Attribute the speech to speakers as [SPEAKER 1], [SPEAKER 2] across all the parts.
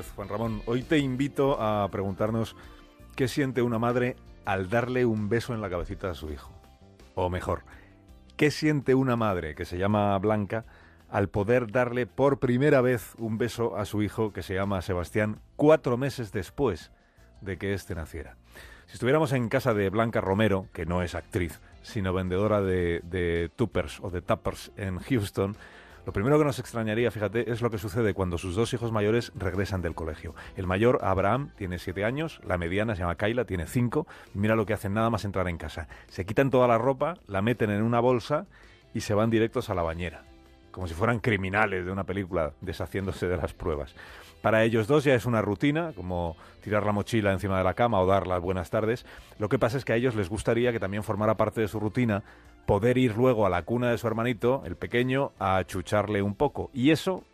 [SPEAKER 1] vez, Juan Ramón. Hoy te invito a preguntarnos qué siente una madre al darle un beso en la cabecita a su hijo. O mejor, ¿qué siente una madre que se llama Blanca al poder darle por primera vez un beso a su hijo que se llama Sebastián cuatro meses después de que éste naciera? Si estuviéramos en casa de Blanca Romero, que no es actriz, sino vendedora de, de tuppers o de tappers en Houston, lo primero que nos extrañaría, fíjate, es lo que sucede cuando sus dos hijos mayores regresan del colegio. El mayor, Abraham, tiene siete años, la mediana se llama Kayla, tiene cinco, mira lo que hacen nada más entrar en casa. Se quitan toda la ropa, la meten en una bolsa y se van directos a la bañera, como si fueran criminales de una película deshaciéndose de las pruebas. Para ellos dos ya es una rutina, como tirar la mochila encima de la cama o dar las buenas tardes. Lo que pasa es que a ellos les gustaría que también formara parte de su rutina poder ir luego a la cuna de su hermanito, el pequeño, a achucharle un poco. Y eso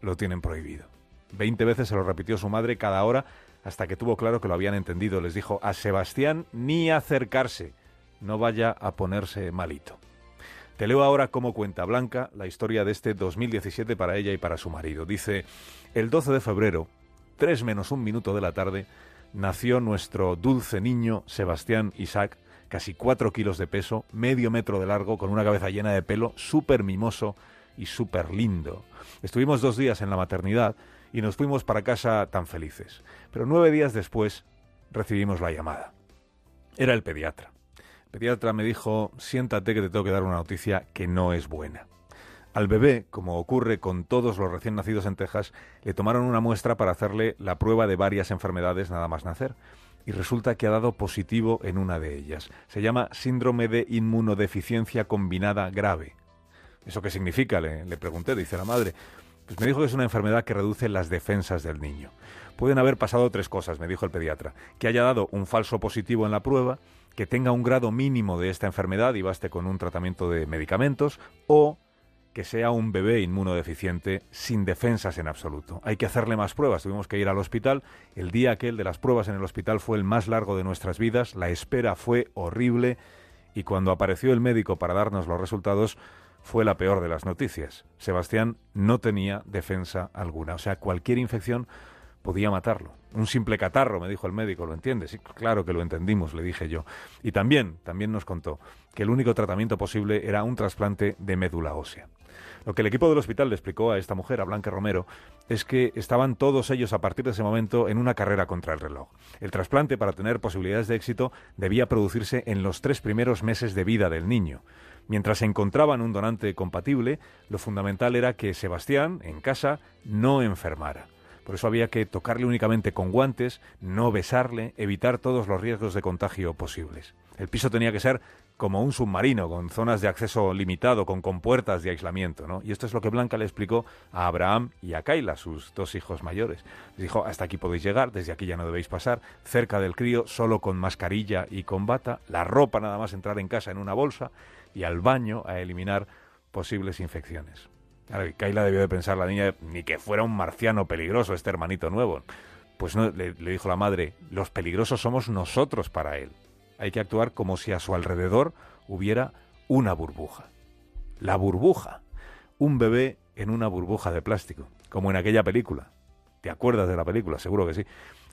[SPEAKER 1] lo tienen prohibido. Veinte veces se lo repitió su madre cada hora hasta que tuvo claro que lo habían entendido. Les dijo a Sebastián ni acercarse, no vaya a ponerse malito. Te leo ahora cómo cuenta Blanca la historia de este 2017 para ella y para su marido. Dice, el 12 de febrero, tres menos un minuto de la tarde, nació nuestro dulce niño Sebastián Isaac, casi cuatro kilos de peso, medio metro de largo, con una cabeza llena de pelo, súper mimoso y súper lindo. Estuvimos dos días en la maternidad y nos fuimos para casa tan felices. Pero nueve días después recibimos la llamada. Era el pediatra pediatra me dijo, siéntate que te tengo que dar una noticia que no es buena. Al bebé, como ocurre con todos los recién nacidos en Texas, le tomaron una muestra para hacerle la prueba de varias enfermedades nada más nacer. Y resulta que ha dado positivo en una de ellas. Se llama síndrome de inmunodeficiencia combinada grave. ¿Eso qué significa? Le, le pregunté, dice la madre. Pues me dijo que es una enfermedad que reduce las defensas del niño. Pueden haber pasado tres cosas, me dijo el pediatra. Que haya dado un falso positivo en la prueba, que tenga un grado mínimo de esta enfermedad y baste con un tratamiento de medicamentos, o que sea un bebé inmunodeficiente sin defensas en absoluto. Hay que hacerle más pruebas. Tuvimos que ir al hospital. El día aquel de las pruebas en el hospital fue el más largo de nuestras vidas. La espera fue horrible y cuando apareció el médico para darnos los resultados fue la peor de las noticias. Sebastián no tenía defensa alguna. O sea, cualquier infección podía matarlo. Un simple catarro, me dijo el médico, ¿lo entiendes? Sí, claro que lo entendimos, le dije yo. Y también, también nos contó que el único tratamiento posible era un trasplante de médula ósea. Lo que el equipo del hospital le explicó a esta mujer, a Blanca Romero, es que estaban todos ellos a partir de ese momento en una carrera contra el reloj. El trasplante, para tener posibilidades de éxito, debía producirse en los tres primeros meses de vida del niño. Mientras encontraban un donante compatible, lo fundamental era que Sebastián, en casa, no enfermara. Por eso había que tocarle únicamente con guantes, no besarle, evitar todos los riesgos de contagio posibles. El piso tenía que ser como un submarino, con zonas de acceso limitado, con compuertas de aislamiento, ¿no? Y esto es lo que Blanca le explicó a Abraham y a Kaila, sus dos hijos mayores. Les dijo, hasta aquí podéis llegar, desde aquí ya no debéis pasar, cerca del crío, solo con mascarilla y con bata, la ropa nada más entrar en casa en una bolsa y al baño a eliminar posibles infecciones. Claro, Kaila debió de pensar la niña ni que fuera un marciano peligroso este hermanito nuevo. Pues no, le, le dijo la madre, los peligrosos somos nosotros para él. Hay que actuar como si a su alrededor hubiera una burbuja. La burbuja. Un bebé en una burbuja de plástico, como en aquella película. ¿Te acuerdas de la película? Seguro que sí.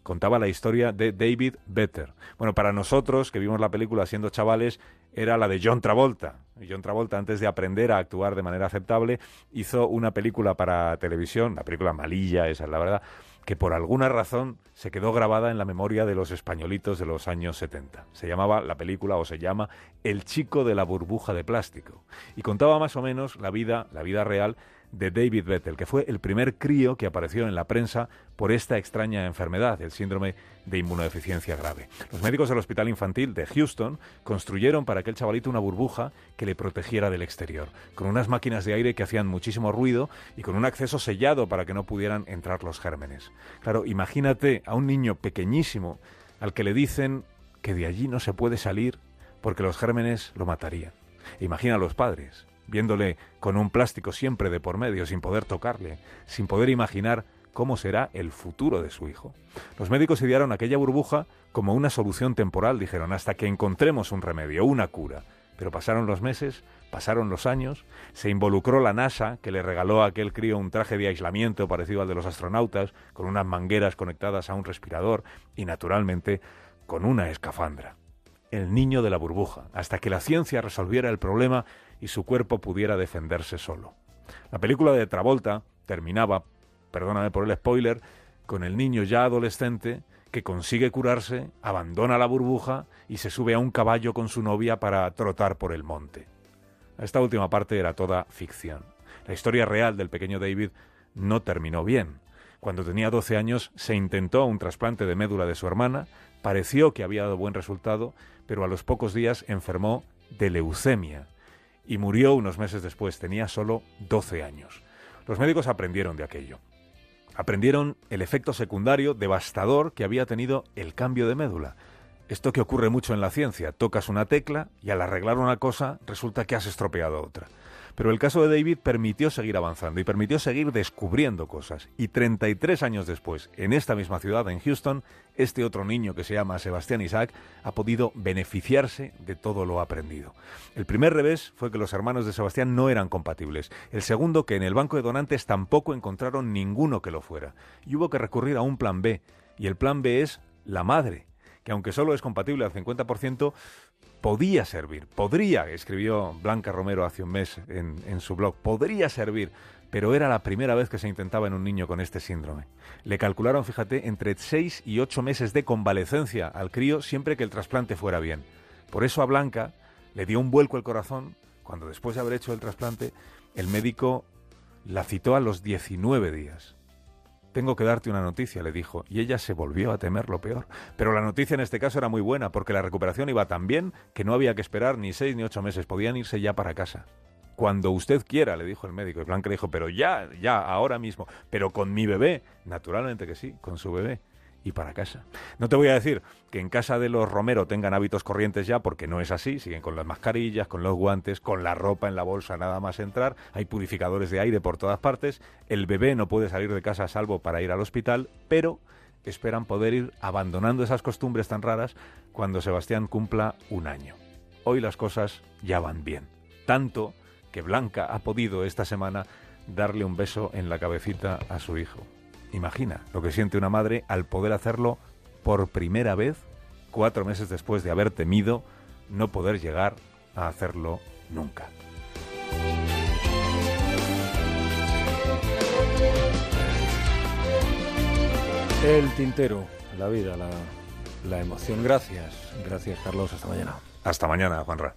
[SPEAKER 1] Contaba la historia de David Better. Bueno, para nosotros que vimos la película siendo chavales, era la de John Travolta. John Travolta, antes de aprender a actuar de manera aceptable, hizo una película para televisión, la película malilla, esa es la verdad, que por alguna razón se quedó grabada en la memoria de los españolitos de los años 70. Se llamaba la película o se llama El chico de la burbuja de plástico y contaba más o menos la vida, la vida real de David Vettel, que fue el primer crío que apareció en la prensa por esta extraña enfermedad, el síndrome de inmunodeficiencia grave. Los médicos del Hospital Infantil de Houston construyeron para aquel chavalito una burbuja que le protegiera del exterior, con unas máquinas de aire que hacían muchísimo ruido y con un acceso sellado para que no pudieran entrar los gérmenes. Claro, imagínate a un niño pequeñísimo al que le dicen que de allí no se puede salir porque los gérmenes lo matarían. Imagina a los padres, viéndole con un plástico siempre de por medio, sin poder tocarle, sin poder imaginar cómo será el futuro de su hijo. Los médicos idearon aquella burbuja como una solución temporal, dijeron, hasta que encontremos un remedio, una cura. Pero pasaron los meses, pasaron los años, se involucró la NASA, que le regaló a aquel crío un traje de aislamiento parecido al de los astronautas, con unas mangueras conectadas a un respirador y, naturalmente, con una escafandra. El niño de la burbuja, hasta que la ciencia resolviera el problema y su cuerpo pudiera defenderse solo. La película de Travolta terminaba, perdóname por el spoiler, con el niño ya adolescente que consigue curarse, abandona la burbuja y se sube a un caballo con su novia para trotar por el monte. Esta última parte era toda ficción. La historia real del pequeño David no terminó bien. Cuando tenía 12 años se intentó un trasplante de médula de su hermana, pareció que había dado buen resultado, pero a los pocos días enfermó de leucemia y murió unos meses después, tenía solo 12 años. Los médicos aprendieron de aquello. Aprendieron el efecto secundario devastador que había tenido el cambio de médula. Esto que ocurre mucho en la ciencia, tocas una tecla y al arreglar una cosa resulta que has estropeado otra. Pero el caso de David permitió seguir avanzando y permitió seguir descubriendo cosas. Y 33 años después, en esta misma ciudad, en Houston, este otro niño que se llama Sebastián Isaac ha podido beneficiarse de todo lo aprendido. El primer revés fue que los hermanos de Sebastián no eran compatibles. El segundo, que en el banco de donantes tampoco encontraron ninguno que lo fuera. Y hubo que recurrir a un plan B. Y el plan B es la madre que aunque solo es compatible al 50%, podía servir, podría, escribió Blanca Romero hace un mes en, su blog, podría servir, pero era la primera vez que se intentaba en un niño con este síndrome. Le calcularon, fíjate, entre 6 y 8 meses de convalecencia al crío siempre que el trasplante fuera bien. Por eso a Blanca le dio un vuelco el corazón cuando después de haber hecho el trasplante, el médico la citó a los 19 días. Tengo que darte una noticia, le dijo, y ella se volvió a temer lo peor. Pero la noticia en este caso era muy buena, porque la recuperación iba tan bien que no había que esperar ni seis ni ocho meses, podían irse ya para casa. Cuando usted quiera, le dijo el médico. Y Blanca le dijo, pero ya, ya, ahora mismo. Pero con mi bebé. Naturalmente que sí, con su bebé y para casa. No te voy a decir que en casa de los Romero tengan hábitos corrientes ya, porque no es así, siguen con las mascarillas, con los guantes, con la ropa en la bolsa nada más entrar, hay purificadores de aire por todas partes, el bebé no puede salir de casa salvo para ir al hospital, pero esperan poder ir abandonando esas costumbres tan raras cuando Sebastián cumpla un año. Hoy las cosas ya van bien, tanto que Blanca ha podido esta semana darle un beso en la cabecita a su hijo. Imagina lo que siente una madre al poder hacerlo por primera vez cuatro meses después de haber temido no poder llegar a hacerlo nunca.
[SPEAKER 2] El tintero, la vida, la, la emoción. Gracias, gracias Carlos, hasta mañana.
[SPEAKER 1] Hasta mañana, Juanra.